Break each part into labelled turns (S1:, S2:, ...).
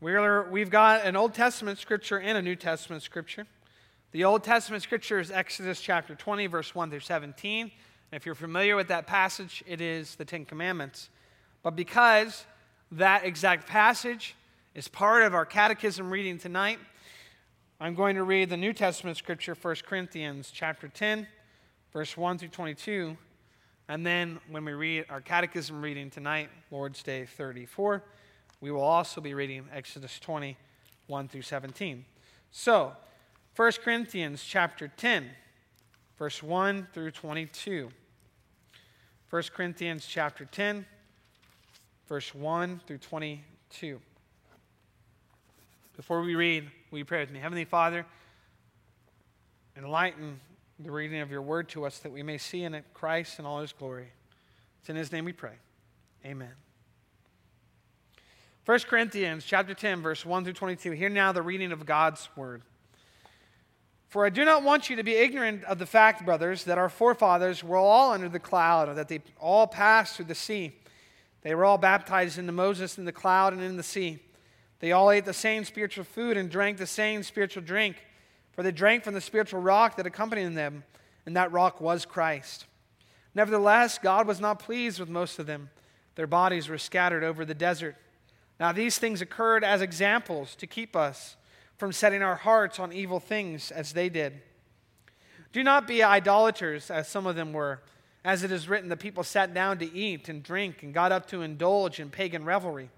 S1: We're, we've got an Old Testament scripture and a New Testament scripture. The Old Testament scripture is Exodus chapter 20, verse 1 through 17. And if you're familiar with that passage, it is the Ten Commandments. But because that exact passage is part of our catechism reading tonight, I'm going to read the New Testament scripture, 1 Corinthians chapter 10, verse 1 through 22. And then when we read our catechism reading tonight, Lord's Day 34, we will also be reading Exodus 20, 1 through 17. So, 1 Corinthians chapter 10, verse 1 through 22. 1 Corinthians chapter 10, verse 1 through 22. Before we read, you pray with me? Heavenly Father, enlighten the reading of your word to us that we may see in it Christ and all his glory. It's in his name we pray. Amen. 1 Corinthians chapter 10 verse 1 through 22. Hear now the reading of God's word. For I do not want you to be ignorant of the fact, brothers, that our forefathers were all under the cloud, or that they all passed through the sea. They were all baptized into Moses in the cloud and in the sea. They all ate the same spiritual food and drank the same spiritual drink for they drank from the spiritual rock that accompanied them, and that rock was Christ. Nevertheless, God was not pleased with most of them. Their bodies were scattered over the desert. Now, these things occurred as examples to keep us from setting our hearts on evil things as they did. Do not be idolaters, as some of them were. As it is written, the people sat down to eat and drink and got up to indulge in pagan revelry.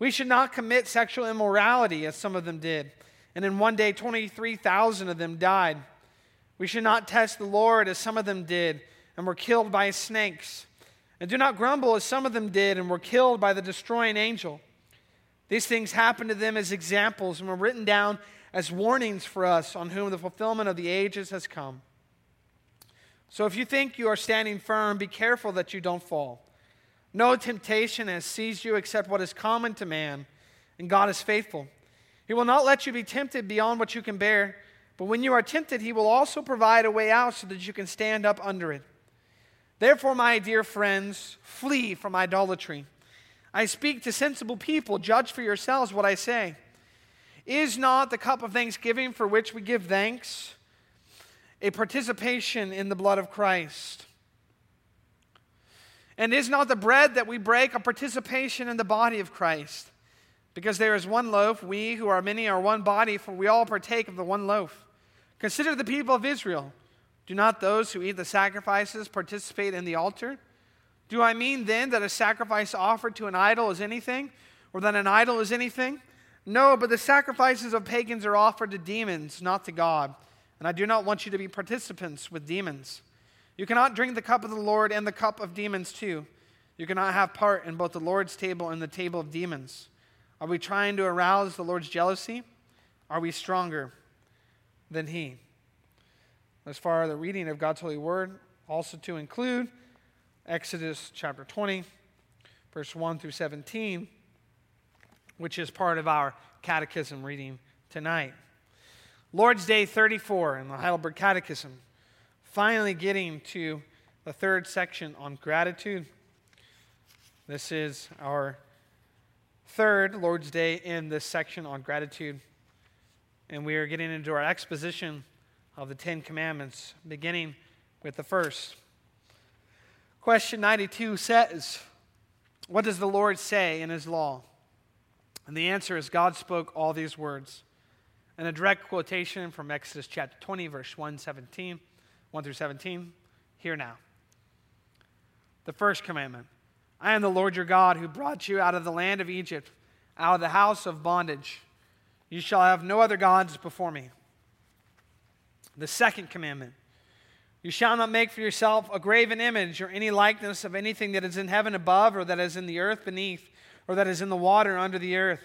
S1: We should not commit sexual immorality, as some of them did and in one day 23,000 of them died. We should not test the Lord as some of them did and were killed by snakes. And do not grumble as some of them did and were killed by the destroying angel. These things happened to them as examples and were written down as warnings for us on whom the fulfillment of the ages has come. So if you think you are standing firm, be careful that you don't fall. No temptation has seized you except what is common to man, and God is faithful he will not let you be tempted beyond what you can bear, but when you are tempted, He will also provide a way out so that you can stand up under it. Therefore, my dear friends, flee from idolatry. I speak to sensible people. Judge for yourselves what I say. Is not the cup of thanksgiving for which we give thanks a participation in the blood of Christ? And is not the bread that we break a participation in the body of Christ? Because there is one loaf, we who are many are one body, for we all partake of the one loaf. Consider the people of Israel. Do not those who eat the sacrifices participate in the altar? Do I mean then that a sacrifice offered to an idol is anything, or that an idol is anything? No, but the sacrifices of pagans are offered to demons, not to God. And I do not want you to be participants with demons. You cannot drink the cup of the Lord and the cup of demons too. You cannot have part in both the Lord's table and the table of demons. Are we trying to arouse the Lord's jealousy? Are we stronger than He? As far as the reading of God's holy word, also to include Exodus chapter 20, verse 1 through 17, which is part of our catechism reading tonight. Lord's Day 34 in the Heidelberg Catechism, finally getting to the third section on gratitude. This is our third Lord's Day in this section on gratitude. And we are getting into our exposition of the Ten Commandments, beginning with the first. Question 92 says, What does the Lord say in His law? And the answer is God spoke all these words. And a direct quotation from Exodus chapter 20, verse 1, 17, 1 through 17. Hear now. The first commandment I am the Lord your God who brought you out of the land of Egypt, out of the house of bondage. You shall have no other gods before me. The second commandment You shall not make for yourself a graven image or any likeness of anything that is in heaven above, or that is in the earth beneath, or that is in the water under the earth.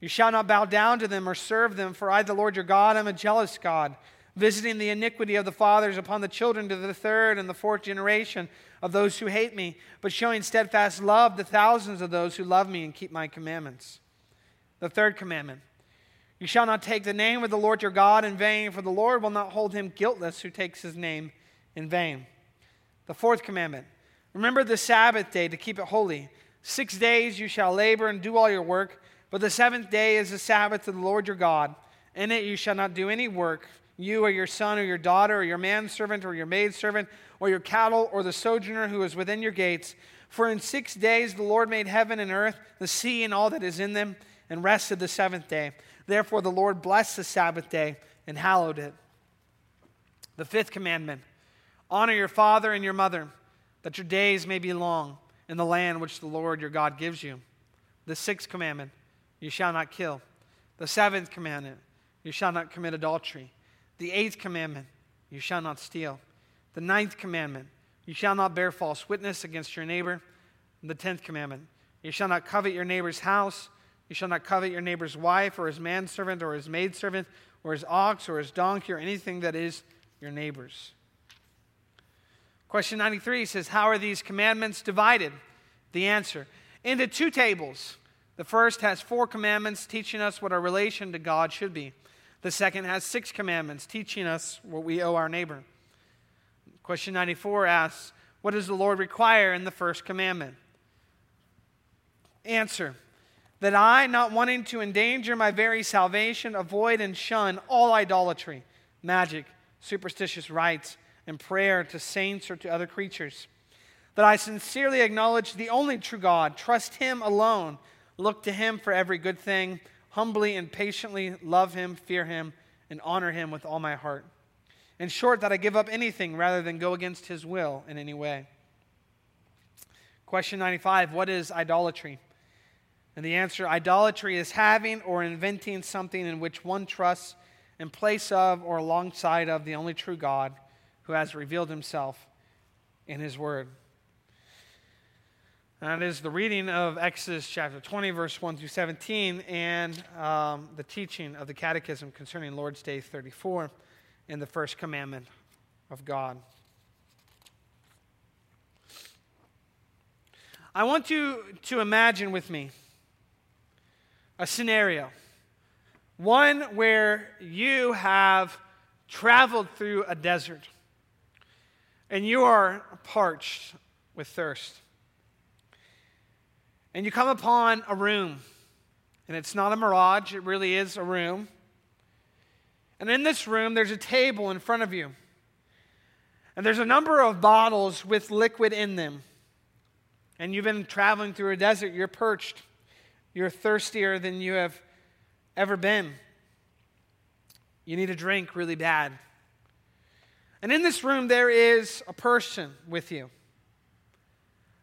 S1: You shall not bow down to them or serve them, for I, the Lord your God, am a jealous God, visiting the iniquity of the fathers upon the children to the third and the fourth generation of those who hate me, but showing steadfast love to thousands of those who love me and keep my commandments. The third commandment You shall not take the name of the Lord your God in vain, for the Lord will not hold him guiltless who takes his name in vain. The fourth commandment Remember the Sabbath day to keep it holy. Six days you shall labor and do all your work, but the seventh day is the Sabbath of the Lord your God. In it you shall not do any work, you or your son or your daughter or your manservant or your maidservant or your cattle or the sojourner who is within your gates. For in six days the Lord made heaven and earth, the sea and all that is in them, and rested the seventh day. Therefore the Lord blessed the Sabbath day and hallowed it. The fifth commandment honor your father and your mother that your days may be long in the land which the Lord your God gives you. The sixth commandment, you shall not kill. The seventh commandment, you shall not commit adultery. The eighth commandment, you shall not steal. The ninth commandment, you shall not bear false witness against your neighbor. The tenth commandment, you shall not covet your neighbor's house. You shall not covet your neighbor's wife or his manservant or his maidservant or his ox or his donkey or anything that is your neighbor's. Question 93 says, How are these commandments divided? The answer into two tables. The first has four commandments teaching us what our relation to God should be. The second has six commandments teaching us what we owe our neighbor. Question 94 asks, What does the Lord require in the first commandment? Answer That I, not wanting to endanger my very salvation, avoid and shun all idolatry, magic, superstitious rites and prayer to saints or to other creatures. That I sincerely acknowledge the only true God, trust Him alone, look to Him for every good thing, humbly and patiently love Him, fear Him, and honor Him with all my heart. In short, that I give up anything rather than go against His will in any way. Question 95 What is idolatry? And the answer idolatry is having or inventing something in which one trusts in place of or alongside of the only true God who has revealed himself in his word. That is the reading of Exodus chapter 20, verse 1 through 17, and um, the teaching of the Catechism concerning Lord's Day 34 in the first commandment of God. I want you to imagine with me a scenario, one where you have traveled through a desert and you are parched with thirst. And you come upon a room, and it's not a mirage, it really is a room. And in this room, there's a table in front of you. And there's a number of bottles with liquid in them. And you've been traveling through a desert, you're perched, you're thirstier than you have ever been. You need a drink really bad. And in this room, there is a person with you.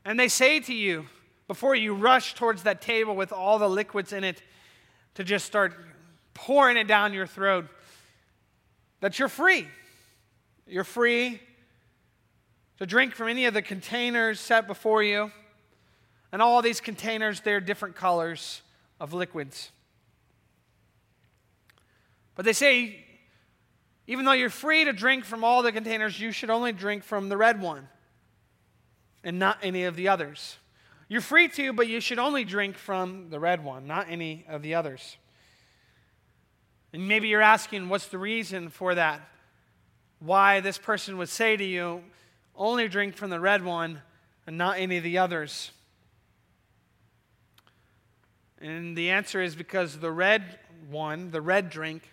S1: And they say to you, before you rush towards that table with all the liquids in it, to just start pouring it down your throat, that you're free. You're free to drink from any of the containers set before you. And all these containers, they're different colors of liquids. But they say even though you're free to drink from all the containers, you should only drink from the red one and not any of the others. You're free to, but you should only drink from the red one, not any of the others. And maybe you're asking, what's the reason for that? Why this person would say to you, only drink from the red one and not any of the others. And the answer is because the red one, the red drink,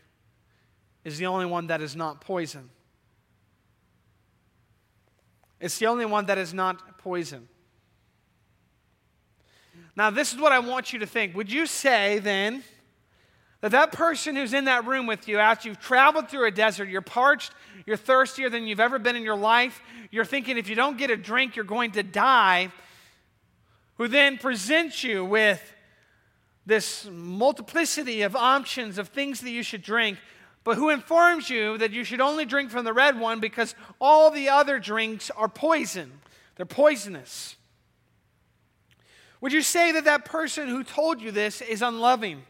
S1: is the only one that is not poison. It's the only one that is not poison. Now, this is what I want you to think. Would you say then that that person who's in that room with you, after you've traveled through a desert, you're parched, you're thirstier than you've ever been in your life, you're thinking if you don't get a drink, you're going to die, who then presents you with this multiplicity of options of things that you should drink, but who informs you that you should only drink from the red one because all the other drinks are poison. They're poisonous. Would you say that that person who told you this is unloving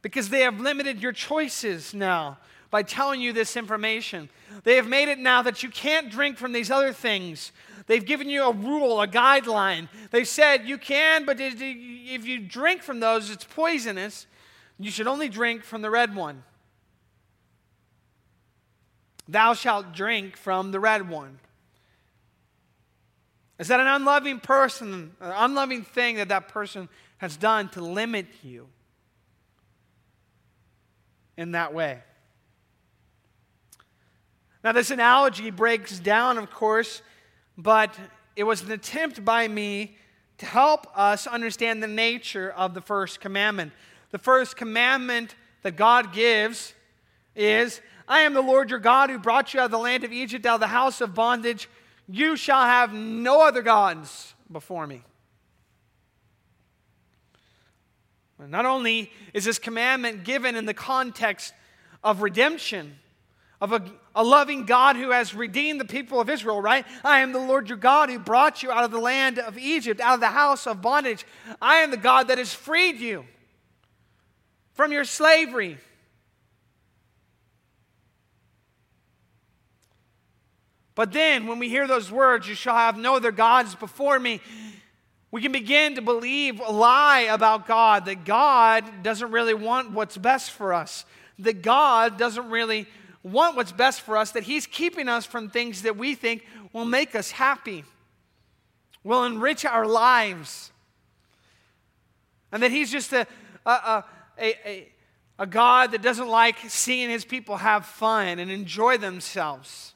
S1: because they have limited your choices now by telling you this information? They have made it now that you can't drink from these other things. They've given you a rule, a guideline. They've said you can, but if you drink from those, it's poisonous. You should only drink from the red one. Thou shalt drink from the red one. Is that an unloving person, an unloving thing that that person has done to limit you in that way? Now, this analogy breaks down, of course, but it was an attempt by me to help us understand the nature of the first commandment. The first commandment that God gives is I am the Lord your God who brought you out of the land of Egypt, out of the house of bondage. You shall have no other gods before me. Not only is this commandment given in the context of redemption, of a, a, loving God who has redeemed the people of Israel, right? I am the Lord your God who brought you out of the land of Egypt, out of the house of bondage. I am the God that has freed you from your slavery. But then, when we hear those words, you shall have no other gods before me, we can begin to believe a lie about God that God doesn't really want what's best for us, that God doesn't really want what's best for us, that He's keeping us from things that we think will make us happy, will enrich our lives, and that He's just a, a, a, a, a God that doesn't like seeing His people have fun and enjoy themselves.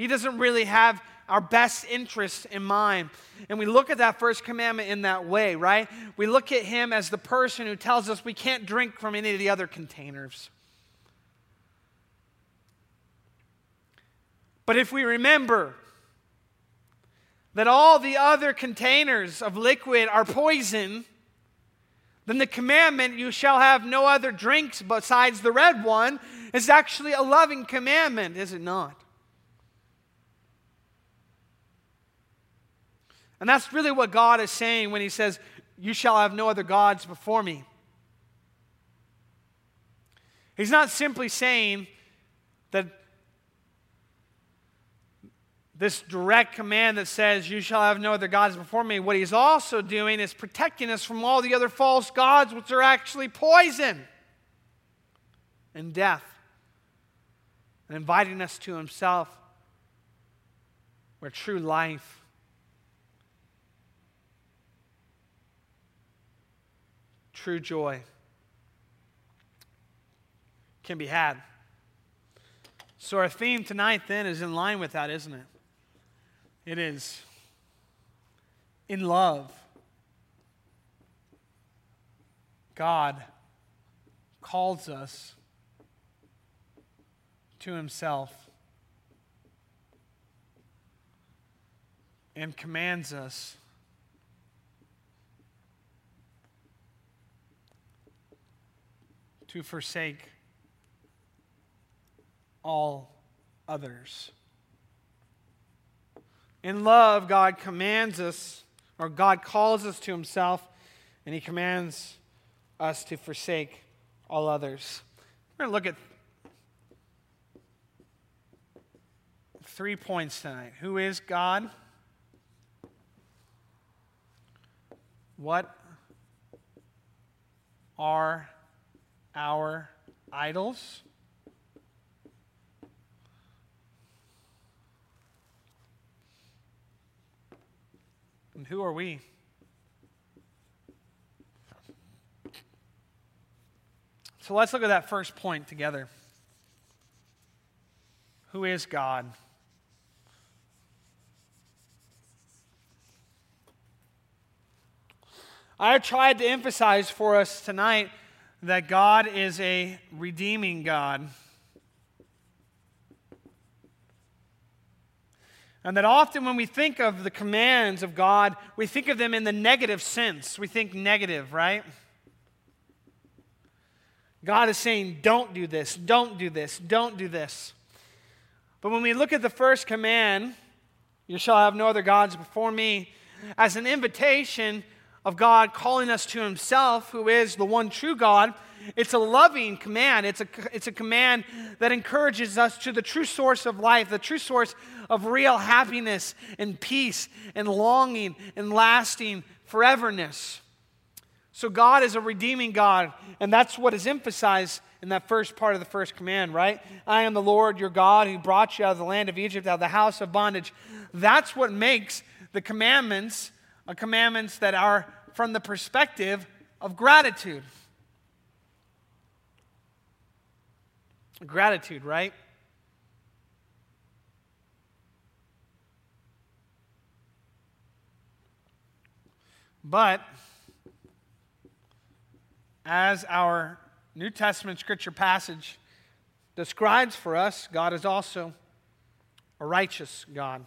S1: He doesn't really have our best interest in mind. And we look at that first commandment in that way, right? We look at him as the person who tells us we can't drink from any of the other containers. But if we remember that all the other containers of liquid are poison, then the commandment, you shall have no other drinks besides the red one, is actually a loving commandment, is it not? And that's really what God is saying when He says, You shall have no other gods before me. He's not simply saying that this direct command that says, You shall have no other gods before me. What he's also doing is protecting us from all the other false gods, which are actually poison and death, and inviting us to himself where true life true joy can be had. So, our theme tonight then is in line with that, isn't it? It is in love. God calls us to Himself and commands us to forsake all others. In love, God commands us, or God calls us to Himself, and He commands us to forsake all others. We're going to look at three points tonight. Who is God? What are our idols. And who are we? So let's look at that first point together. Who is God? I tried to emphasize for us tonight that God is a redeeming God. And that often when we think of the commands of God, we think of them in the negative sense. We think negative, right? God is saying, don't do this, don't do this, don't do this. But when we look at the first command, you shall have no other gods before me, as an invitation of God calling us to Himself, who is the one true God. It's a loving command. It's a, it's a command that encourages us to the true source of life, the true source of real happiness and peace and longing and lasting foreverness. So, God is a redeeming God, and that's what is emphasized in that first part of the first command, right? I am the Lord your God who brought you out of the land of Egypt, out of the house of bondage. That's what makes the commandments commandments that are from the perspective of gratitude. Gratitude, right? But as our New Testament scripture passage describes for us, God is also a righteous God.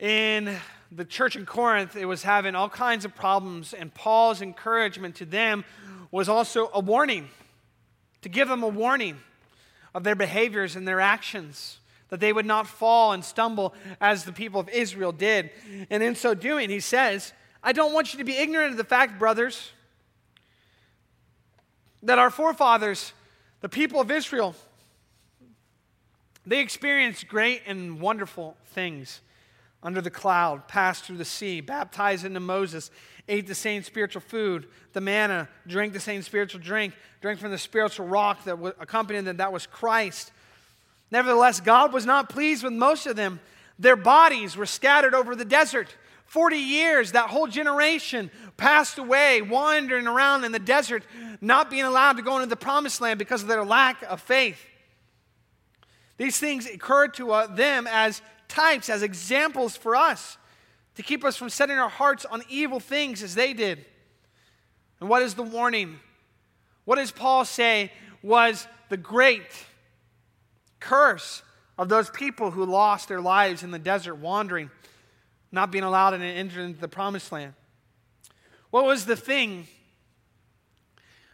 S1: In the church in Corinth, it was having all kinds of problems, and Paul's encouragement to them was also a warning, to give them a warning of their behaviors and their actions, that they would not fall and stumble as the people of Israel did. And in so doing, he says, I don't want you to be ignorant of the fact, brothers, that our forefathers, the people of Israel, they experienced great and wonderful things under the cloud, passed through the sea, baptized into Moses, ate the same spiritual food, the manna, drank the same spiritual drink, drank from the spiritual rock that accompanied them, that was Christ. Nevertheless, God was not pleased with most of them. Their bodies were scattered over the desert. 40 years, that whole generation passed away, wandering around in the desert, not being allowed to go into the promised land because of their lack of faith. These things occurred to uh, them as types, as examples for us to keep us from setting our hearts on evil things as they did. And what is the warning? What does Paul say was the great curse of those people who lost their lives in the desert wandering? not being allowed to enter into the promised land. What was the thing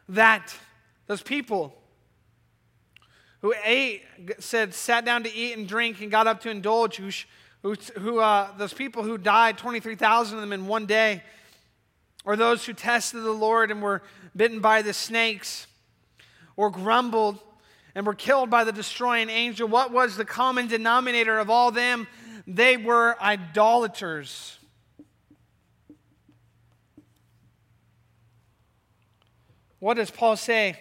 S1: that those people who ate, said, sat down to eat and drink and got up to indulge, who, who, uh, those people who died, 23,000 of them in one day, or those who tested the Lord and were bitten by the snakes, or grumbled and were killed by the destroying angel, what was the common denominator of all them? They were idolaters. What does Paul say?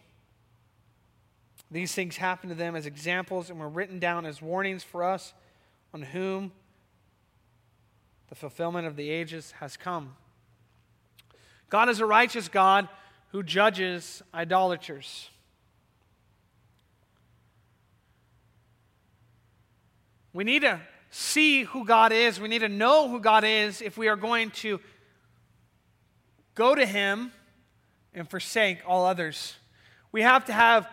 S1: These things happened to them as examples and were written down as warnings for us on whom the fulfillment of the ages has come. God is a righteous God who judges idolaters. We need to see who God is. We need to know who God is if we are going to go to Him and forsake all others. We have to have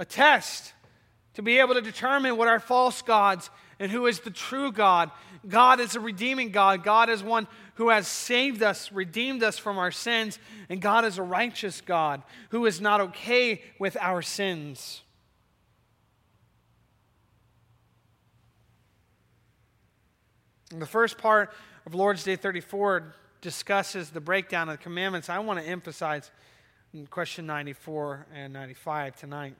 S1: a test to be able to determine what are false gods and who is the true God. God is a redeeming God. God is one who has saved us, redeemed us from our sins, and God is a righteous God who is not okay with our sins. The first part of Lord's Day 34 discusses the breakdown of the commandments. I want to emphasize in question 94 and 95 tonight.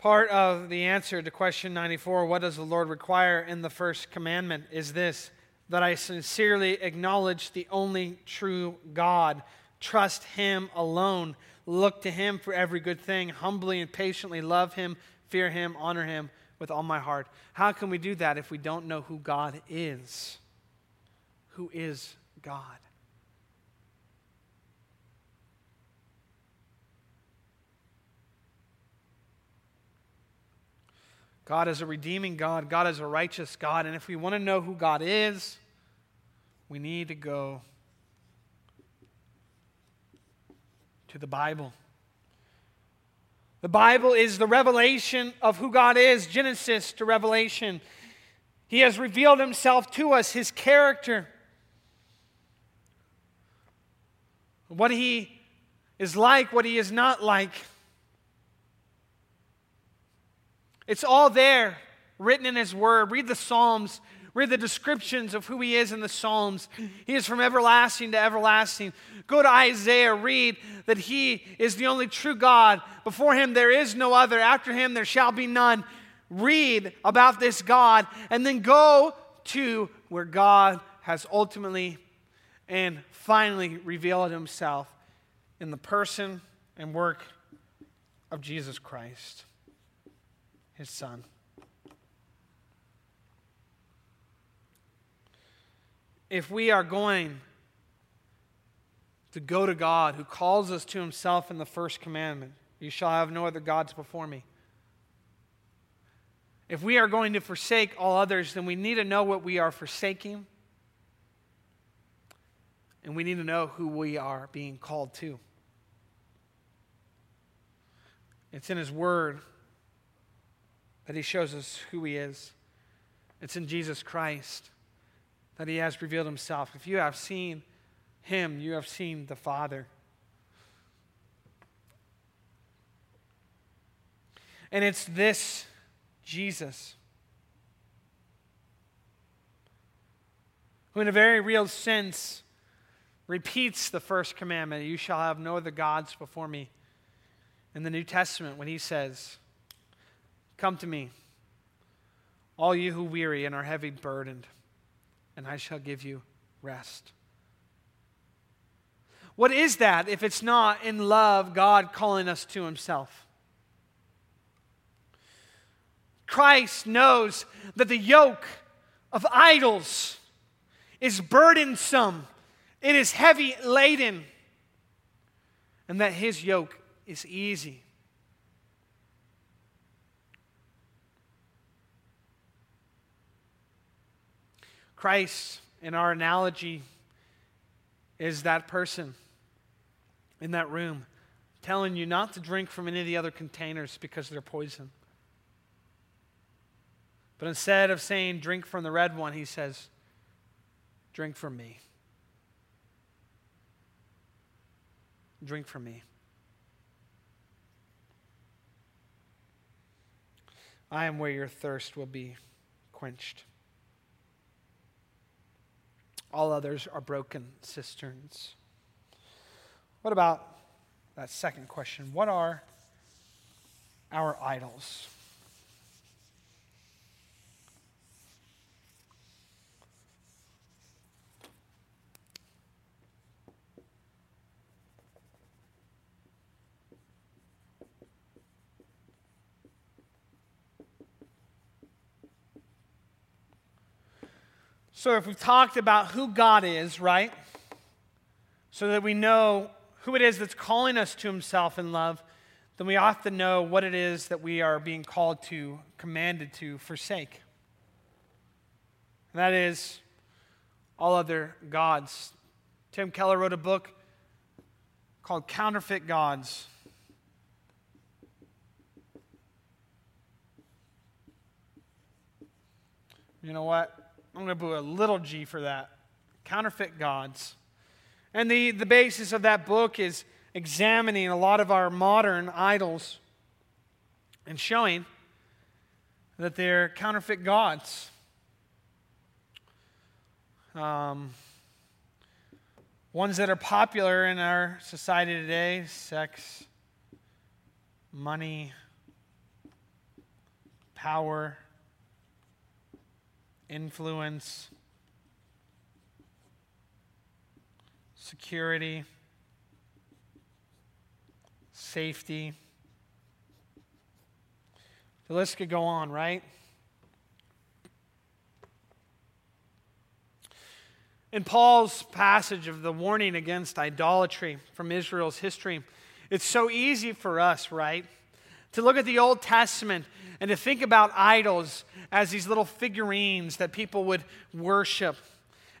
S1: Part of the answer to question 94, what does the Lord require in the first commandment, is this that I sincerely acknowledge the only true God, trust Him alone look to Him for every good thing, humbly and patiently love Him, fear Him, honor Him with all my heart. How can we do that if we don't know who God is? Who is God? God is a redeeming God. God is a righteous God. And if we want to know who God is, we need to go to the Bible. The Bible is the revelation of who God is, Genesis to Revelation. He has revealed himself to us, his character, what he is like, what he is not like. It's all there written in His Word. Read the Psalms. Read the descriptions of who He is in the Psalms. He is from everlasting to everlasting. Go to Isaiah. Read that He is the only true God. Before Him there is no other. After Him there shall be none. Read about this God and then go to where God has ultimately and finally revealed Himself in the person and work of Jesus Christ, his Son. If we are going to go to God, who calls us to himself in the first commandment, you shall have no other gods before me. If we are going to forsake all others, then we need to know what we are forsaking. And we need to know who we are being called to. It's in His Word that He shows us who He is. It's in Jesus Christ that He has revealed Himself. If you have seen Him, you have seen the Father. And it's this Jesus who, in a very real sense, repeats the first commandment You shall have no other gods before me in the New Testament when he says, Come to me, all you who weary and are heavy burdened, and I shall give you rest. What is that if it's not in love God calling us to himself? Christ knows that the yoke of idols is burdensome, it is heavy laden, and that his yoke is easy. Christ, in our analogy, is that person in that room telling you not to drink from any of the other containers because they're poison. But instead of saying, drink from the red one, he says, drink from me. Drink from me. I am where your thirst will be quenched. All others are broken cisterns. What about that second question? What are our idols? So, if we've talked about who God is, right? So that we know who it is that's calling us to Himself in love, then we ought to know what it is that we are being called to, commanded to forsake. And that is all other gods. Tim Keller wrote a book called Counterfeit Gods. You know what? I'm going to put a little g for that. Counterfeit gods. And the, the basis of that book is examining a lot of our modern idols and showing that they're counterfeit gods. Um, ones that are popular in our society today sex, money, power influence, security, safety. The list could go on, right? In Paul's passage of the warning against idolatry from Israel's history, it's so easy for us, right? To look at the Old Testament and to think about idols as these little figurines that people would worship.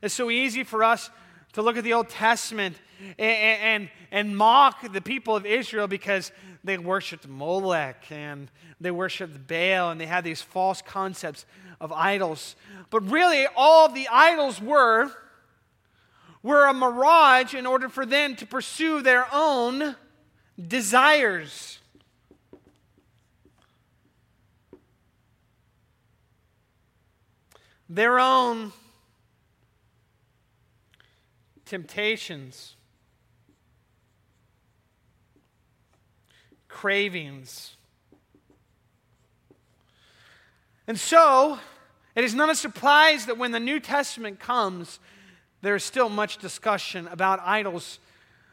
S1: It's so easy for us to look at the Old Testament and, and, and, mock the people of Israel because they worshiped Molech and they worshiped Baal and they had these false concepts of idols. But really, all the idols were were a mirage in order for them to pursue their own desires. Their own temptations, cravings. And so, it is not a surprise that when the New Testament comes, there is still much discussion about idols,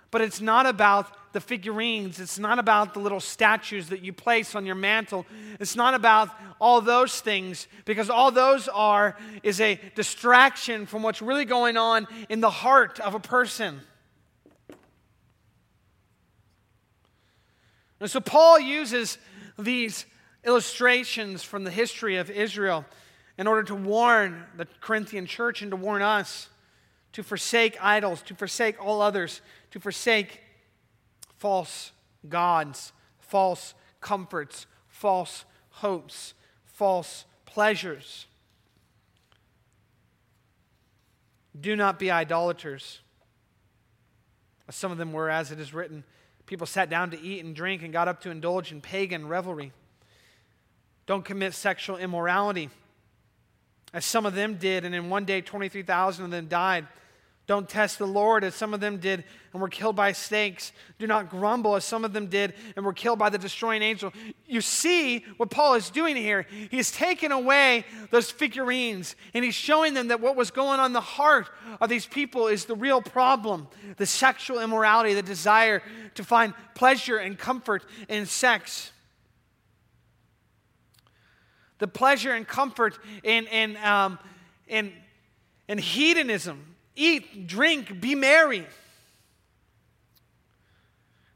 S1: but it's not about the figurines. It's not about the little statues that you place on your mantle. It's not about all those things, because all those are is a distraction from what's really going on in the heart of a person. And so Paul uses these illustrations from the history of Israel in order to warn the Corinthian church and to warn us to forsake idols, to forsake all others, to forsake false gods, false comforts, false hopes, false pleasures. Do not be idolaters. Some of them were, as it is written. People sat down to eat and drink and got up to indulge in pagan revelry. Don't commit sexual immorality, as some of them did, and in one day 23,000 of them died. Don't test the Lord as some of them did and were killed by snakes. Do not grumble as some of them did and were killed by the destroying angel. You see what Paul is doing here. He's taken away those figurines and he's showing them that what was going on the heart of these people is the real problem the sexual immorality, the desire to find pleasure and comfort in sex. The pleasure and comfort in, in, um, in, in hedonism eat, drink, be merry.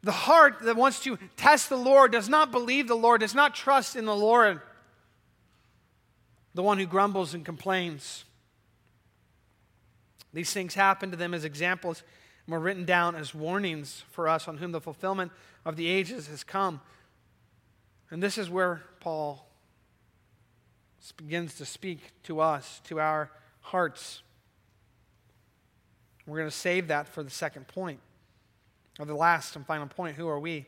S1: The heart that wants to test the Lord does not believe the Lord, does not trust in the Lord. The one who grumbles and complains. These things happen to them as examples and were written down as warnings for us on whom the fulfillment of the ages has come. And this is where Paul begins to speak to us, to our hearts. We're going to save that for the second point, or the last and final point. Who are we?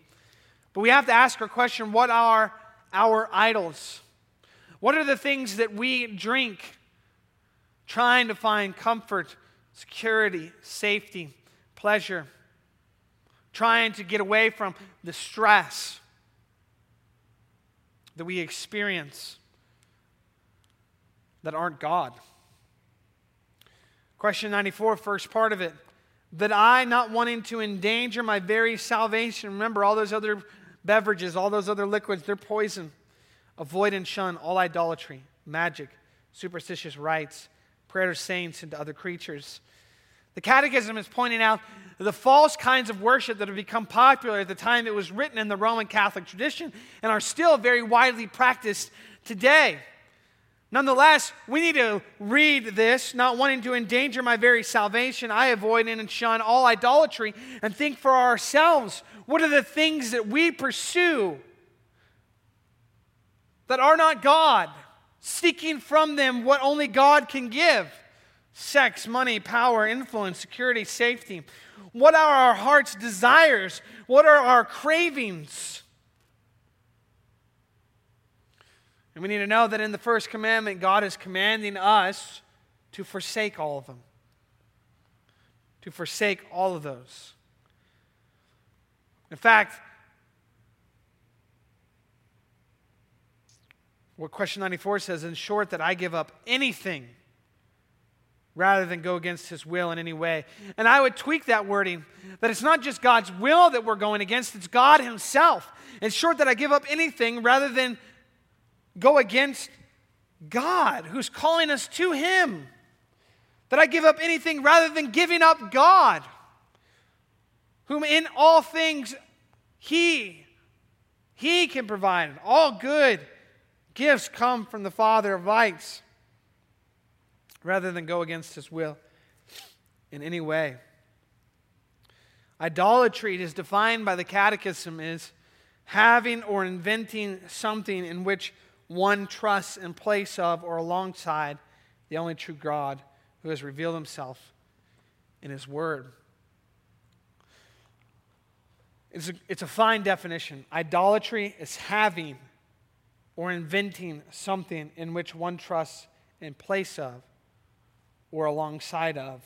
S1: But we have to ask our question what are our idols? What are the things that we drink trying to find comfort, security, safety, pleasure, trying to get away from the stress that we experience that aren't God? Question 94, first part of it. That I, not wanting to endanger my very salvation, remember all those other beverages, all those other liquids, they're poison. Avoid and shun all idolatry, magic, superstitious rites, prayer to saints and to other creatures. The Catechism is pointing out the false kinds of worship that have become popular at the time it was written in the Roman Catholic tradition and are still very widely practiced today. Nonetheless, we need to read this, not wanting to endanger my very salvation. I avoid and shun all idolatry and think for ourselves what are the things that we pursue that are not God, seeking from them what only God can give sex, money, power, influence, security, safety. What are our heart's desires? What are our cravings? And we need to know that in the first commandment, God is commanding us to forsake all of them, to forsake all of those. In fact, what question 94 says, in short, that I give up anything rather than go against his will in any way. And I would tweak that wording that it's not just God's will that we're going against, it's God himself. In short, that I give up anything rather than go against God who's calling us to Him. That I give up anything rather than giving up God, whom in all things He, He can provide. All good gifts come from the Father of lights, rather than go against His will in any way. Idolatry is defined by the Catechism as having or inventing something in which one trusts in place of or alongside the only true God who has revealed himself in his word. It's a, it's a fine definition. Idolatry is having or inventing something in which one trusts in place of or alongside of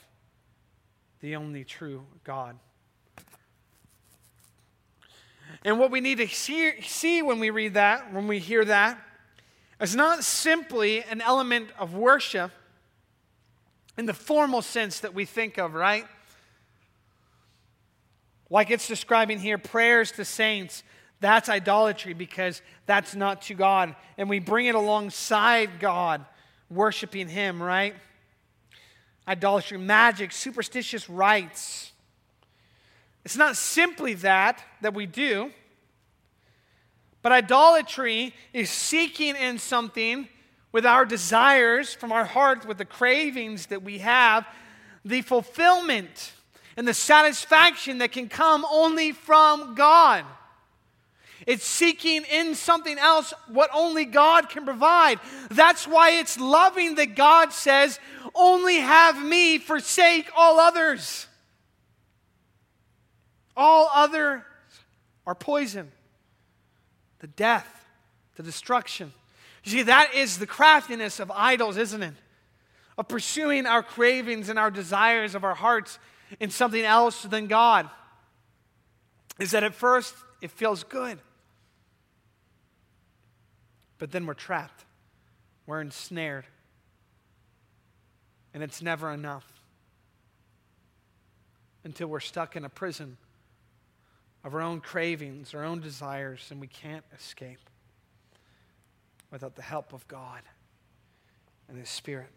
S1: the only true God. And what we need to see, see when we read that, when we hear that, is not simply an element of worship in the formal sense that we think of, right? Like it's describing here prayers to saints. That's idolatry because that's not to God. And we bring it alongside God, worshiping Him, right? Idolatry, magic, superstitious rites. It's not simply that that we do, but idolatry is seeking in something with our desires from our heart, with the cravings that we have, the fulfillment and the satisfaction that can come only from God. It's seeking in something else what only God can provide. That's why it's loving that God says, Only have me, forsake all others. All others are poison, the death, the destruction. You see, that is the craftiness of idols, isn't it? Of pursuing our cravings and our desires of our hearts in something else than God. Is that at first it feels good, but then we're trapped, we're ensnared, and it's never enough until we're stuck in a prison of our own cravings, our own desires, and we can't escape without the help of God and His Spirit.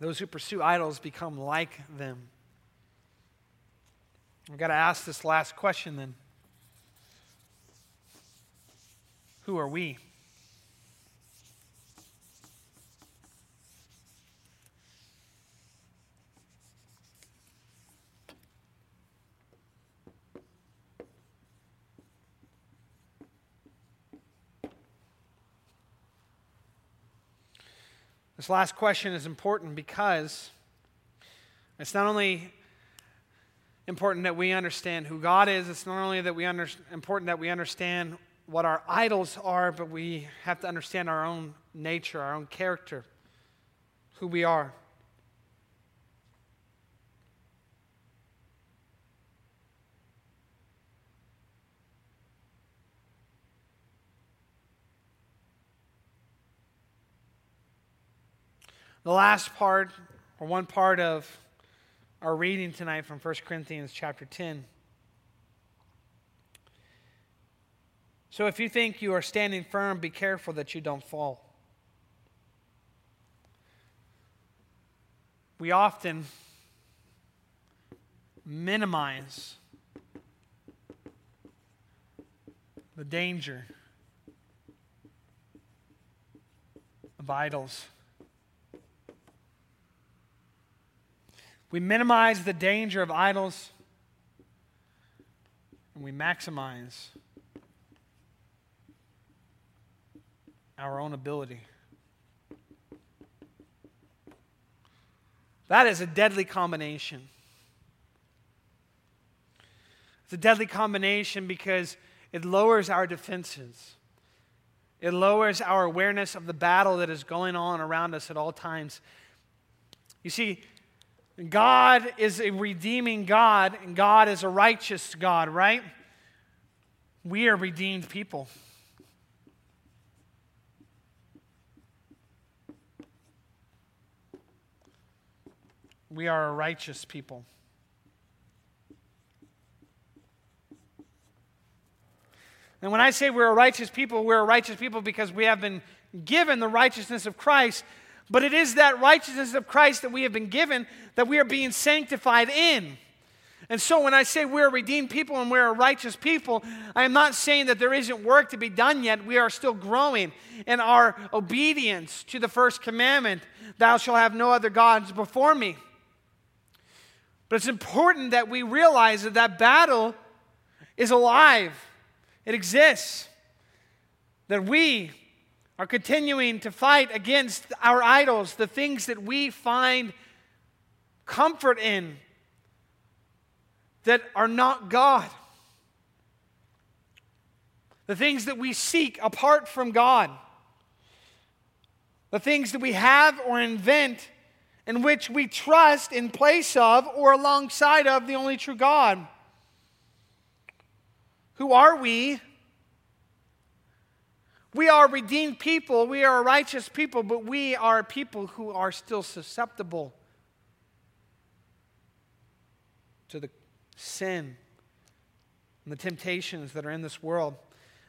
S1: Those who pursue idols become like them. We've got to ask this last question then Who are we? This last question is important because it's not only important that we understand who God is, it's not only that we under, important that we understand what our idols are, but we have to understand our own nature, our own character, who we are. The last part, or one part of our reading tonight from 1 Corinthians chapter 10. So if you think you are standing firm, be careful that you don't fall. We often minimize the danger of idols. We minimize the danger of idols and we maximize our own ability. That is a deadly combination. It's a deadly combination because it lowers our defenses. It lowers our awareness of the battle that is going on around us at all times. You see, God is a redeeming God, and God is a righteous God, right? We are redeemed people. We are a righteous people. And when I say we're a righteous people, we're a righteous people because we have been given the righteousness of Christ but it is that righteousness of Christ that we have been given that we are being sanctified in. And so when I say we're a redeemed people and we're a righteous people, I am not saying that there isn't work to be done yet. We are still growing in our obedience to the first commandment Thou shalt have no other gods before me. But it's important that we realize that that battle is alive, it exists. That we, are continuing to fight against our idols, the things that we find comfort in that are not God, the things that we seek apart from God. the things that we have or invent in which we trust in place of or alongside of the only true God. Who are we? We are redeemed people, we are righteous people, but we are people who are still susceptible to the sin and the temptations that are in this world.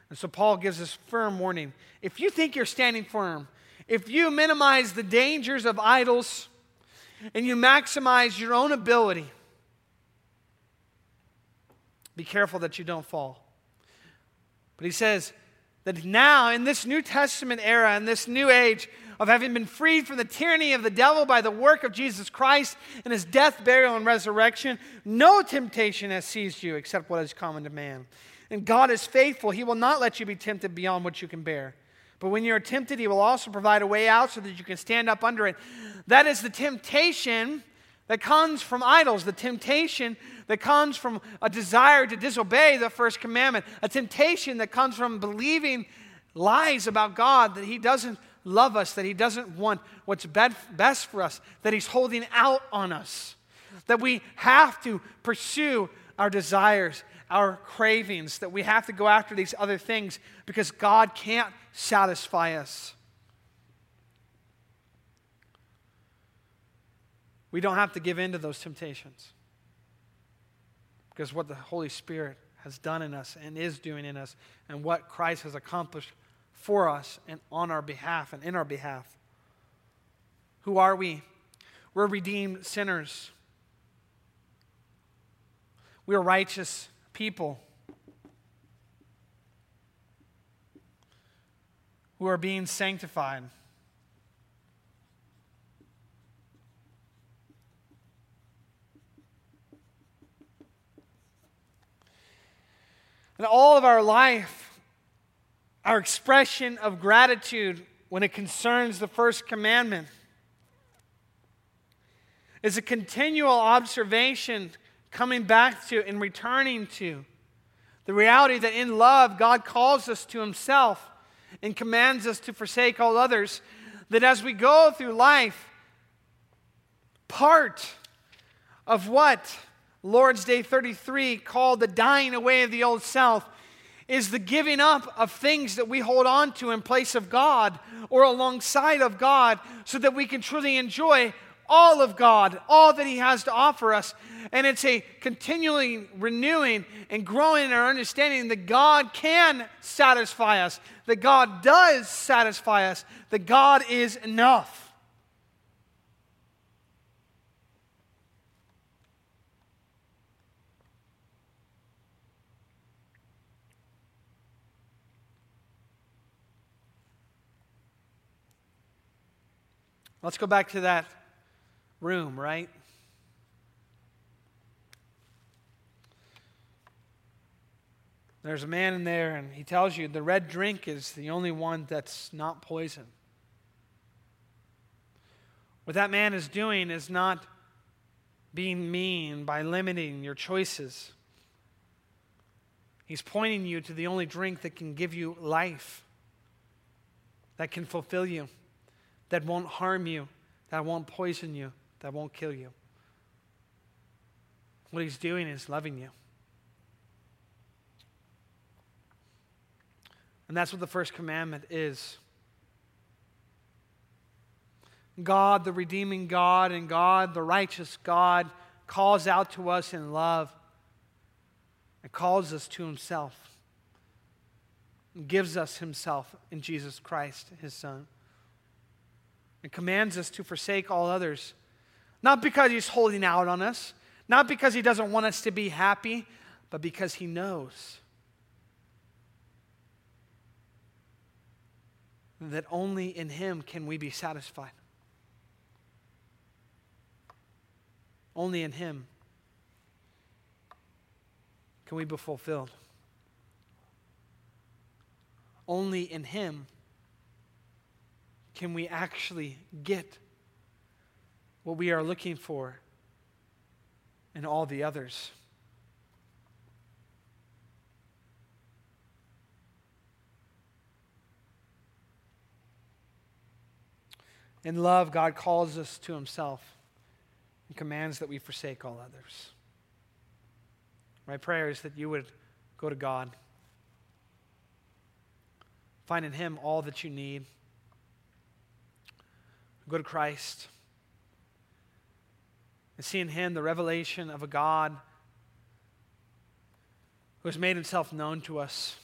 S1: And so Paul gives us firm warning. If you think you're standing firm, if you minimize the dangers of idols and you maximize your own ability, be careful that you don't fall. But he says that now, in this New Testament era, in this new age of having been freed from the tyranny of the devil by the work of Jesus Christ and his death, burial, and resurrection, no temptation has seized you except what is common to man. And God is faithful. He will not let you be tempted beyond what you can bear. But when you are tempted, He will also provide a way out so that you can stand up under it. That is the temptation that comes from idols, the temptation that comes from a desire to disobey the first commandment, a temptation that comes from believing lies about God, that He doesn't love us, that He doesn't want what's best for us, that He's holding out on us, that we have to pursue our desires, our cravings, that we have to go after these other things because God can't satisfy us. We don't have to give in to those temptations. Because what the Holy Spirit has done in us and is doing in us, and what Christ has accomplished for us and on our behalf and in our behalf. Who are we? We're redeemed sinners. We are righteous people who are being sanctified. In all of our life, our expression of gratitude when it concerns the first commandment is a continual observation coming back to and returning to the reality that in love, God calls us to Himself and commands us to forsake all others. That as we go through life, part of what Lord's Day 33 called the dying away of the old self is the giving up of things that we hold on to in place of God or alongside of God so that we can truly enjoy all of God, all that He has to offer us. And it's a continually renewing and growing in our understanding that God can satisfy us, that God does satisfy us, that God is enough. Let's go back to that room, right? There's a man in there, and he tells you the red drink is the only one that's not poison. What that man is doing is not being mean by limiting your choices. He's pointing you to the only drink that can give you life, that can fulfill you that won't harm you, that won't poison you, that won't kill you. What he's doing is loving you. And that's what the first commandment is. God, the redeeming God, and God, the righteous God, calls out to us in love and calls us to himself and gives us himself in Jesus Christ, his Son and commands us to forsake all others. Not because he's holding out on us, not because he doesn't want us to be happy, but because he knows that only in him can we be satisfied. Only in him can we be fulfilled. Only in him can we actually get what we are looking for in all the others? In love, God calls us to himself and commands that we forsake all others. My prayer is that you would go to God, find in him all that you need. Go to Christ and see in him the revelation of a God who has made himself known to us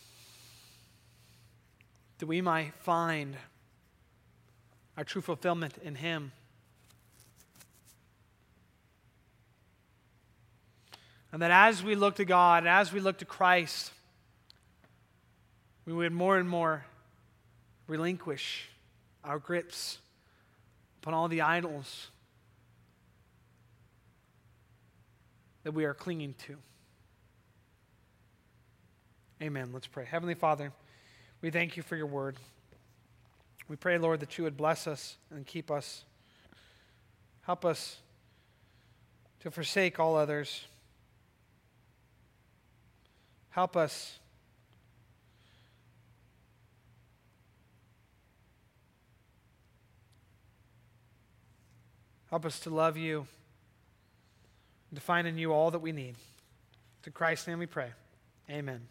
S1: that we might find our true fulfillment in him. And that as we look to God, as we look to Christ, we would more and more relinquish our grips upon all the idols that we are clinging to. Amen. Let's pray. Heavenly Father, we thank you for your word. We pray, Lord, that you would bless us and keep us. Help us to forsake all others. Help us Help us to love you and to find in you all that we need. To Christ's name we pray. Amen.